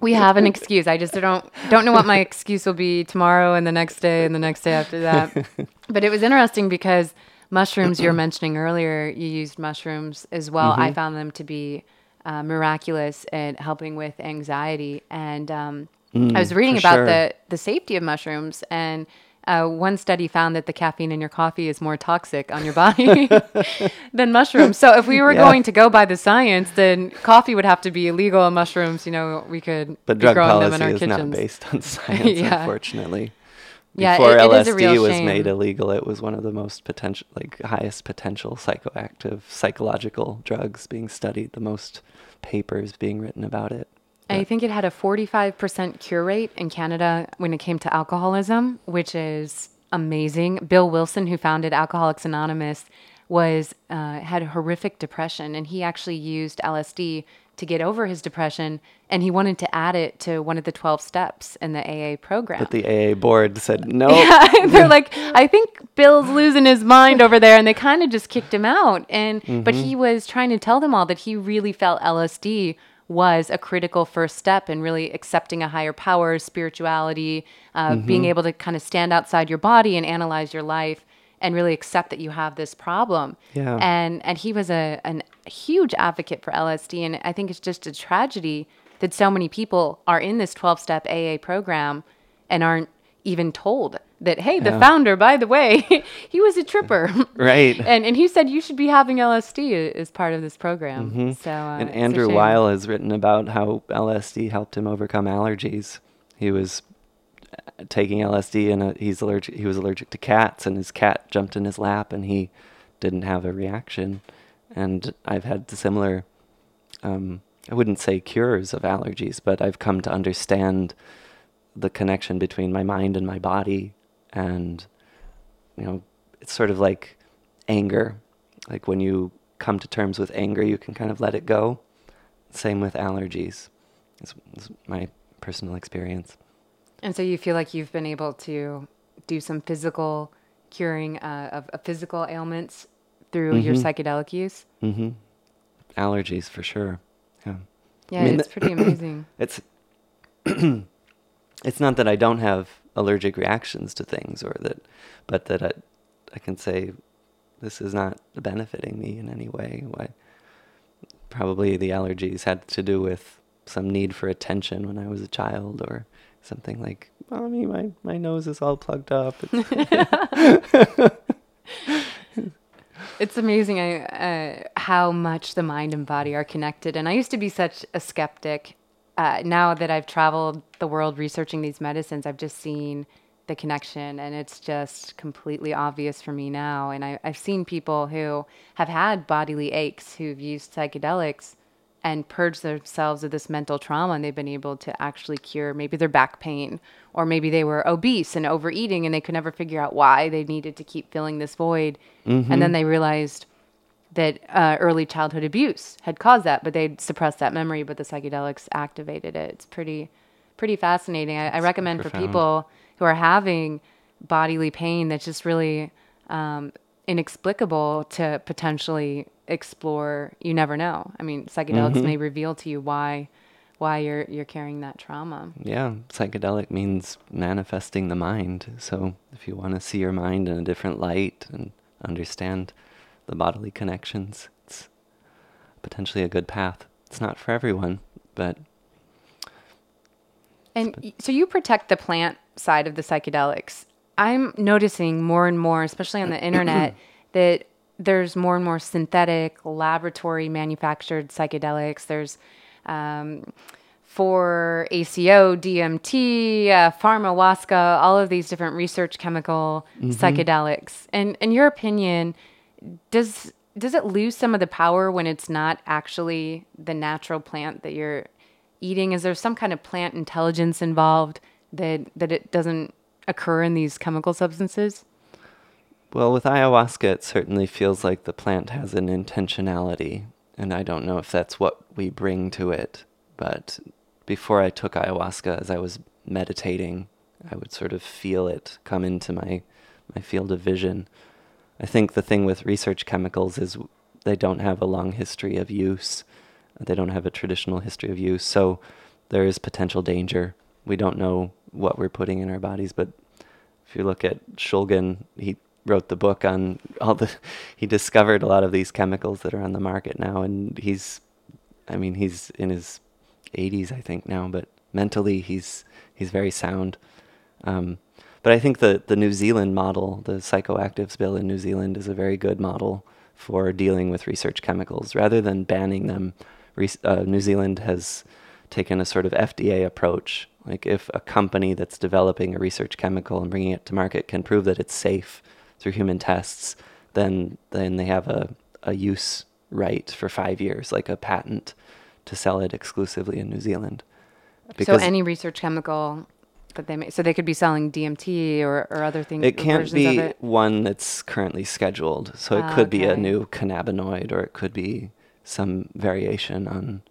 we have an excuse. I just don't don't know what my excuse will be tomorrow and the next day and the next day after that. [laughs] but it was interesting because mushrooms you were mentioning earlier, you used mushrooms as well. Mm-hmm. I found them to be uh, miraculous at helping with anxiety. And um, mm, I was reading about sure. the the safety of mushrooms and uh, one study found that the caffeine in your coffee is more toxic on your body [laughs] than mushrooms. So if we were yeah. going to go by the science, then coffee would have to be illegal, and mushrooms, you know, we could but drug growing policy them in our is kitchens. not based on [laughs] science, yeah. unfortunately. Yeah, Before it, it LSD was shame. made illegal, it was one of the most potential, like highest potential psychoactive psychological drugs being studied. The most papers being written about it. I think it had a 45% cure rate in Canada when it came to alcoholism, which is amazing. Bill Wilson, who founded Alcoholics Anonymous, was uh, had horrific depression, and he actually used LSD to get over his depression, and he wanted to add it to one of the 12 steps in the AA program. But the AA board said [laughs] no. Yeah, they're like, I think Bill's losing his mind over there, and they kind of just kicked him out. And mm-hmm. but he was trying to tell them all that he really felt LSD was a critical first step in really accepting a higher power, spirituality, uh, mm-hmm. being able to kind of stand outside your body and analyze your life and really accept that you have this problem. Yeah. And and he was a an, huge advocate for LSD and I think it's just a tragedy that so many people are in this 12-step AA program and aren't even told that hey the yeah. founder by the way [laughs] he was a tripper. [laughs] Right. And and he said you should be having lsd as part of this program. Mm-hmm. so uh, and andrew weil has written about how lsd helped him overcome allergies. He was uh, taking lsd and uh, he's allergic he was allergic to cats and his cat jumped in his lap and he didn't have a reaction. And i've had similar um, i wouldn't say cures of allergies but i've come to understand the connection between my mind and my body and you know it's sort of like anger. Like when you come to terms with anger you can kind of let it go. Same with allergies. It's, it's my personal experience. And so you feel like you've been able to do some physical curing uh, of, of, physical ailments through mm-hmm. your psychedelic use? Mm-hmm. allergies for sure. Yeah. Yeah I mean, it's pretty amazing. [clears throat] it's it's not that I don't have allergic reactions to things or that, but that I, I can say this is not benefiting me in any way. Why? Probably the allergies had to do with some need for attention when I was a child or something like, mommy, my, my nose is all plugged up. [laughs] it's amazing uh, how much the mind and body are connected. And I used to be such a skeptic uh, now that I've traveled the world researching these medicines, I've just seen the connection, and it's just completely obvious for me now. And I, I've seen people who have had bodily aches who've used psychedelics and purged themselves of this mental trauma, and they've been able to actually cure maybe their back pain, or maybe they were obese and overeating, and they could never figure out why they needed to keep filling this void, mm-hmm. and then they realized that uh, early childhood abuse had caused that, but they'd suppressed that memory, but the psychedelics activated it. It's pretty, pretty fascinating. I, I recommend for people who are having bodily pain that's just really um, inexplicable to potentially explore. You never know. I mean, psychedelics mm-hmm. may reveal to you why why you're you're carrying that trauma. Yeah, psychedelic means manifesting the mind. So if you want to see your mind in a different light and understand the bodily connections. It's potentially a good path. It's not for everyone, but. And so you protect the plant side of the psychedelics. I'm noticing more and more, especially on the [clears throat] internet, that there's more and more synthetic, laboratory manufactured psychedelics. There's um, 4-AcO, DMT, uh, Pharmahuasca, all of these different research chemical mm-hmm. psychedelics. And in your opinion, does does it lose some of the power when it's not actually the natural plant that you're eating? Is there some kind of plant intelligence involved that that it doesn't occur in these chemical substances? Well, with ayahuasca, it certainly feels like the plant has an intentionality, and I don't know if that's what we bring to it. But before I took ayahuasca, as I was meditating, I would sort of feel it come into my my field of vision I think the thing with research chemicals is they don't have a long history of use. They don't have a traditional history of use. So there is potential danger. We don't know what we're putting in our bodies, but if you look at Shulgin, he wrote the book on all the [laughs] he discovered a lot of these chemicals that are on the market now and he's I mean he's in his 80s I think now but mentally he's he's very sound um, but I think the the New Zealand model the psychoactives bill in New Zealand is a very good model for dealing with research chemicals rather than banning them uh, New Zealand has taken a sort of FDA approach like if a company that's developing a research chemical and bringing it to market can prove that it's safe through human tests, then then they have a, a use right for five years, like a patent to sell it exclusively in New Zealand. Because so any research chemical that they make, so they could be selling DMT or, or other things. It can't be it? one that's currently scheduled. So it could okay. be a new cannabinoid or it could be some variation on.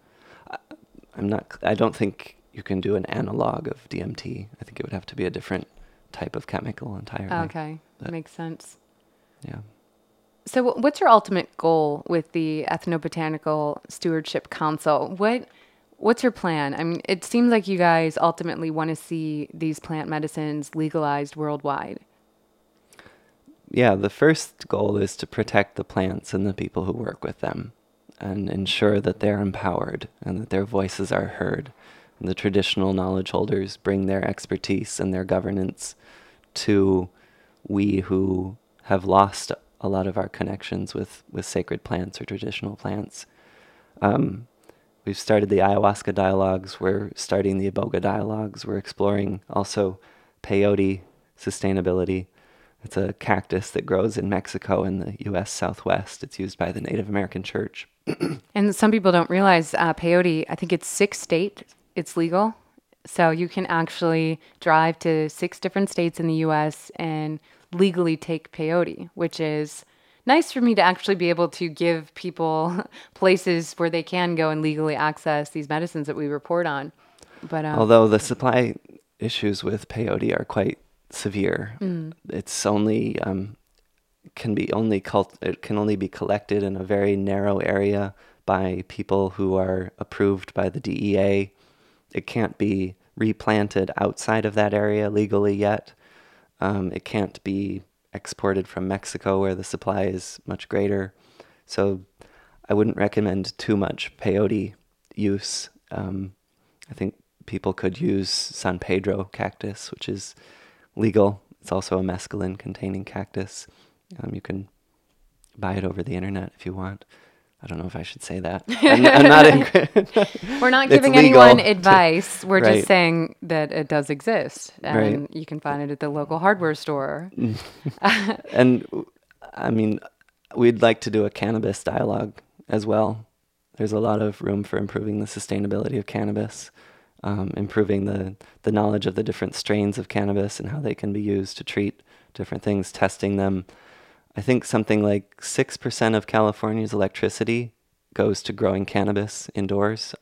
I'm not. I don't think you can do an analog of DMT. I think it would have to be a different type of chemical entirely. Okay. That makes sense. Yeah. So, what's your ultimate goal with the Ethnobotanical Stewardship Council? What What's your plan? I mean, it seems like you guys ultimately want to see these plant medicines legalized worldwide. Yeah, the first goal is to protect the plants and the people who work with them and ensure that they're empowered and that their voices are heard. And the traditional knowledge holders bring their expertise and their governance to we who have lost a lot of our connections with, with sacred plants or traditional plants. Um, we've started the ayahuasca dialogues, we're starting the iboga dialogues, we're exploring also peyote sustainability. It's a cactus that grows in Mexico in the US Southwest. It's used by the Native American Church. [clears throat] and some people don't realize uh, peyote, I think it's six state, it's legal. So you can actually drive to six different states in the US and legally take peyote, which is nice for me to actually be able to give people [laughs] places where they can go and legally access these medicines that we report on. But um, although the supply issues with peyote are quite severe, mm. it's only um, can be only cult- it can only be collected in a very narrow area by people who are approved by the DEA. It can't be replanted outside of that area legally yet. Um, it can't be exported from Mexico where the supply is much greater. So I wouldn't recommend too much peyote use. Um, I think people could use San Pedro cactus, which is legal. It's also a mescaline containing cactus. Um, you can buy it over the internet if you want. I don't know if I should say that. I'm, I'm not. In, [laughs] [laughs] We're not giving anyone advice. [laughs] We're right. just saying that it does exist, and right. you can find it at the local hardware store. and I mean, we'd like to do a cannabis dialogue as well. There's a lot of room for improving the sustainability of cannabis, um, improving the the knowledge of the different strains of cannabis and how they can be used to treat different things, testing them I think something like 6% of California's electricity goes to growing cannabis indoors.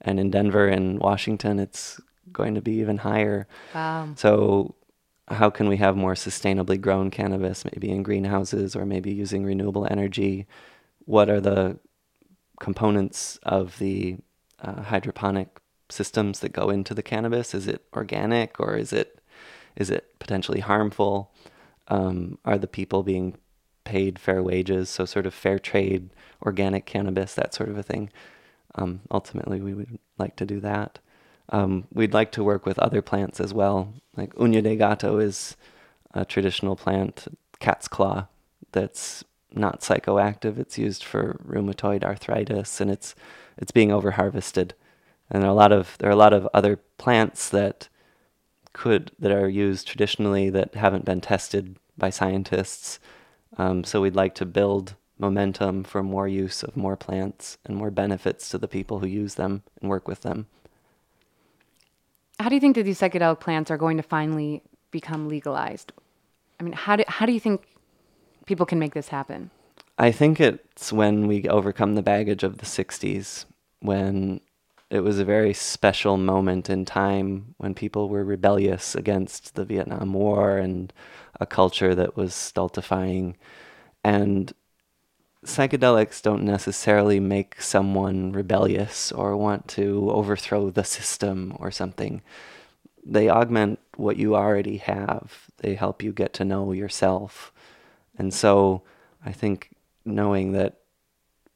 And in Denver and Washington, it's going to be even higher. Wow. So, how can we have more sustainably grown cannabis, maybe in greenhouses or maybe using renewable energy? What are the components of the uh, hydroponic systems that go into the cannabis? Is it organic or is it is it potentially harmful? Um, are the people being paid fair wages? So, sort of fair trade, organic cannabis, that sort of a thing. Um, ultimately, we would like to do that. Um, we'd like to work with other plants as well. Like Uña de Gato is a traditional plant, cat's claw, that's not psychoactive. It's used for rheumatoid arthritis, and it's it's being overharvested. And there are a lot of there are a lot of other plants that could that are used traditionally that haven't been tested by scientists. Um, so we'd like to build momentum for more use of more plants and more benefits to the people who use them and work with them. How do you think that these psychedelic plants are going to finally become legalized? I mean, how do how do you think people can make this happen? I think it's when we overcome the baggage of the 60s when it was a very special moment in time when people were rebellious against the Vietnam War and a culture that was stultifying. And psychedelics don't necessarily make someone rebellious or want to overthrow the system or something. They augment what you already have. They help you get to know yourself. And so I think knowing that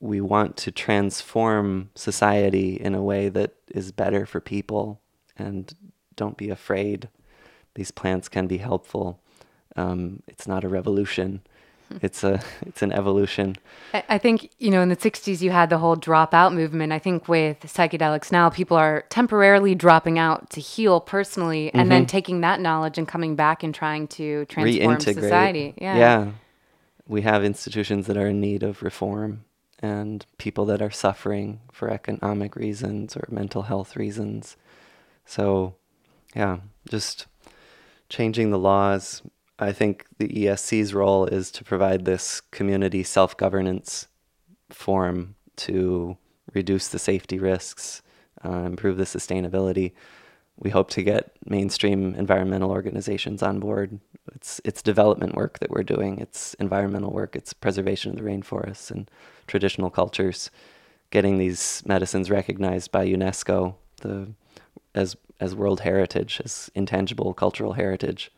we want to transform society in a way that is better for people and don't be afraid. These plants can be helpful. Um, it's not a revolution [laughs] it's a it's an evolution. I think you know in the '60s you had the whole dropout movement. I think with psychedelics now, people are temporarily dropping out to heal personally, and mm-hmm. then taking that knowledge and coming back and trying to transform society. Yeah, yeah. We have institutions that are in need of reform, and people that are suffering for economic reasons or mental health reasons. So, yeah, just changing the laws, I think the ESC's role is to provide this community self governance forum to reduce the safety risks, uh, improve the sustainability. We hope to get mainstream environmental organizations on board. It's it's development work that we're doing. It's environmental work. It's preservation of the rainforests and traditional cultures. Getting these medicines recognized by UNESCO the as as world heritage, as intangible cultural heritage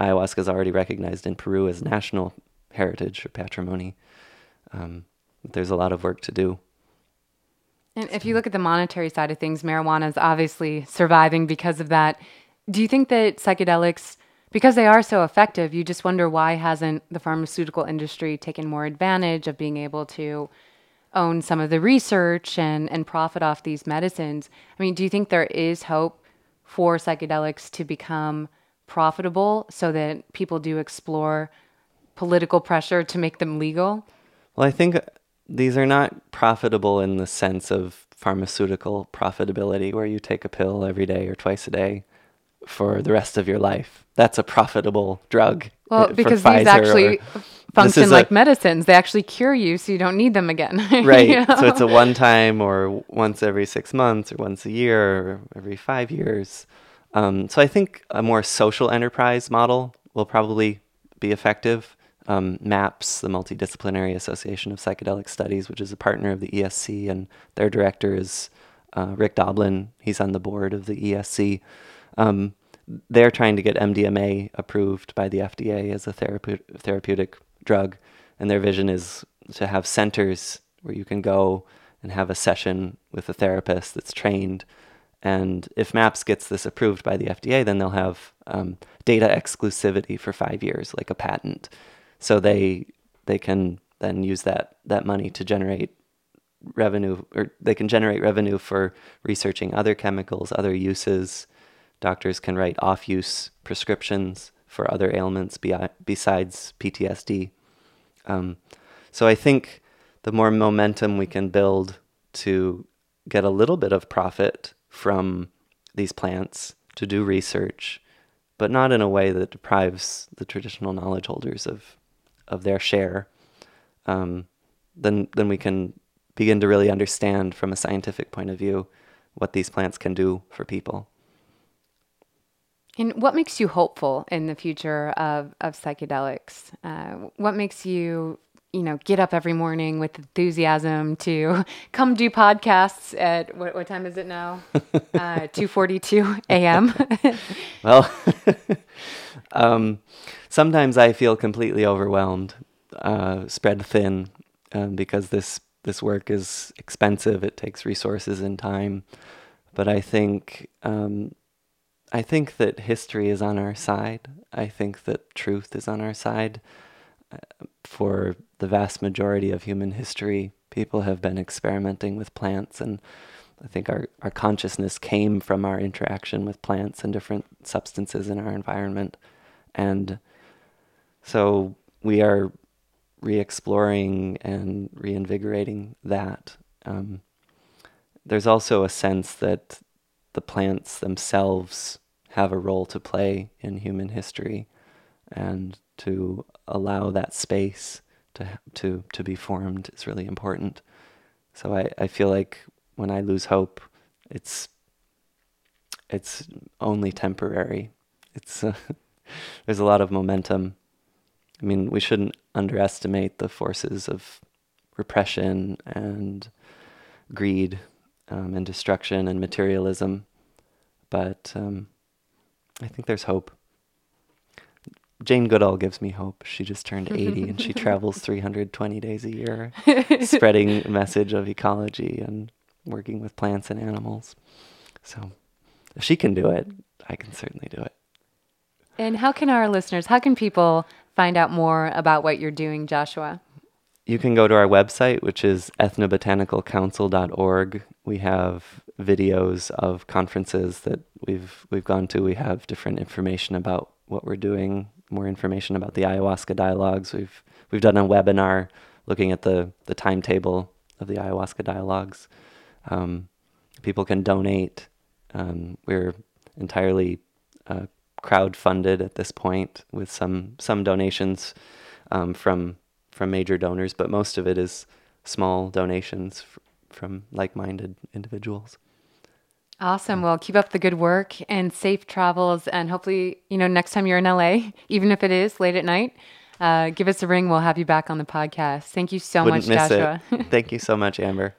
ayahuasca is already recognized in Peru as national heritage or patrimony. Um, there's a lot of work to do. And if you look at the monetary side of things, marijuana is obviously surviving because of that. Do you think that psychedelics, because they are so effective, you just wonder why hasn't the pharmaceutical industry taken more advantage of being able to own some of the research and, and profit off these medicines? I mean, do you think there is hope for psychedelics to become profitable so that people do explore political pressure to make them legal? Well, I think these are not profitable in the sense of pharmaceutical profitability, where you take a pill every day or twice a day for the rest of your life. That's a profitable drug. Well, because these actually function like a, medicines. They actually cure you, so you don't need them again. [laughs] right. you know? So it's a one time or once every six months or once a year or every five years. Um, so I think a more social enterprise model will probably be effective. Um, MAPS, the Multidisciplinary Association of Psychedelic Studies, which is a partner of the ESC, and their director is uh, Rick Doblin. He's on the board of the ESC. Um, they're trying to get MDMA approved by the FDA as a therape- therapeutic drug, and their vision is to have centers where you can go and have a session with a therapist that's trained and if MAPS gets this approved by the FDA, then they'll have um, data exclusivity for five years, like a patent. So they they can then use that that money to generate revenue, or they can generate revenue for researching other chemicals, other uses. Doctors can write off-use prescriptions for other ailments be- besides PTSD. Um, so I think the more momentum we can build to get a little bit of profit from these plants to do research, but not in a way that deprives the traditional knowledge holders of of their share. Um, then then we can begin to really understand from a scientific point of view what these plants can do for people. And what makes you hopeful in the future of, of psychedelics? Uh, what makes you you know, get up every morning with enthusiasm to [laughs] come do podcasts at what, what time is it now? [laughs] Uh, 2:42 a.m. [laughs] well, um, sometimes I feel completely overwhelmed, uh, spread thin, um, because this this work is expensive. It takes resources and time, but I think um, I think that history is on our side. I think that truth is on our side. Uh, for the vast majority of human history, people have been experimenting with plants, and I think our, our consciousness came from our interaction with plants and different substances in our environment. And so we are re exploring and reinvigorating that. Um, there's also a sense that the plants themselves have a role to play in human history and to allow that space to to to be formed is really important. So I, I feel like when I lose hope, it's it's only temporary. It's uh, [laughs] there's a lot of momentum. I mean, we shouldn't underestimate the forces of repression and greed um, and destruction and materialism. But um, I think there's hope. Jane Goodall gives me hope. She just turned 80 and she travels [laughs] 320 days a year, [laughs] spreading a message of ecology and working with plants and animals. So if she can do it, I can certainly do it. And how can our listeners, how can people find out more about what you're doing, Joshua? You can go to our website, which is ethnobotanicalcouncil.org. We have videos of conferences that we've we've gone to. We have different information about what we're doing, more information about the ayahuasca dialogues. We've we've done a webinar looking at the the timetable of the ayahuasca dialogues. Um, people can donate. Um, we're entirely uh, crowd funded at this point with some some donations um, from from major donors, but most of it is small donations f- from like-minded individuals. Awesome. Well, keep up the good work and safe travels. And hopefully, you know, next time you're in LA, [laughs] even if it is late at night, uh, give us a ring. We'll have you back on the podcast. Thank you so Wouldn't much, Joshua. Thank [laughs] you so much, Amber.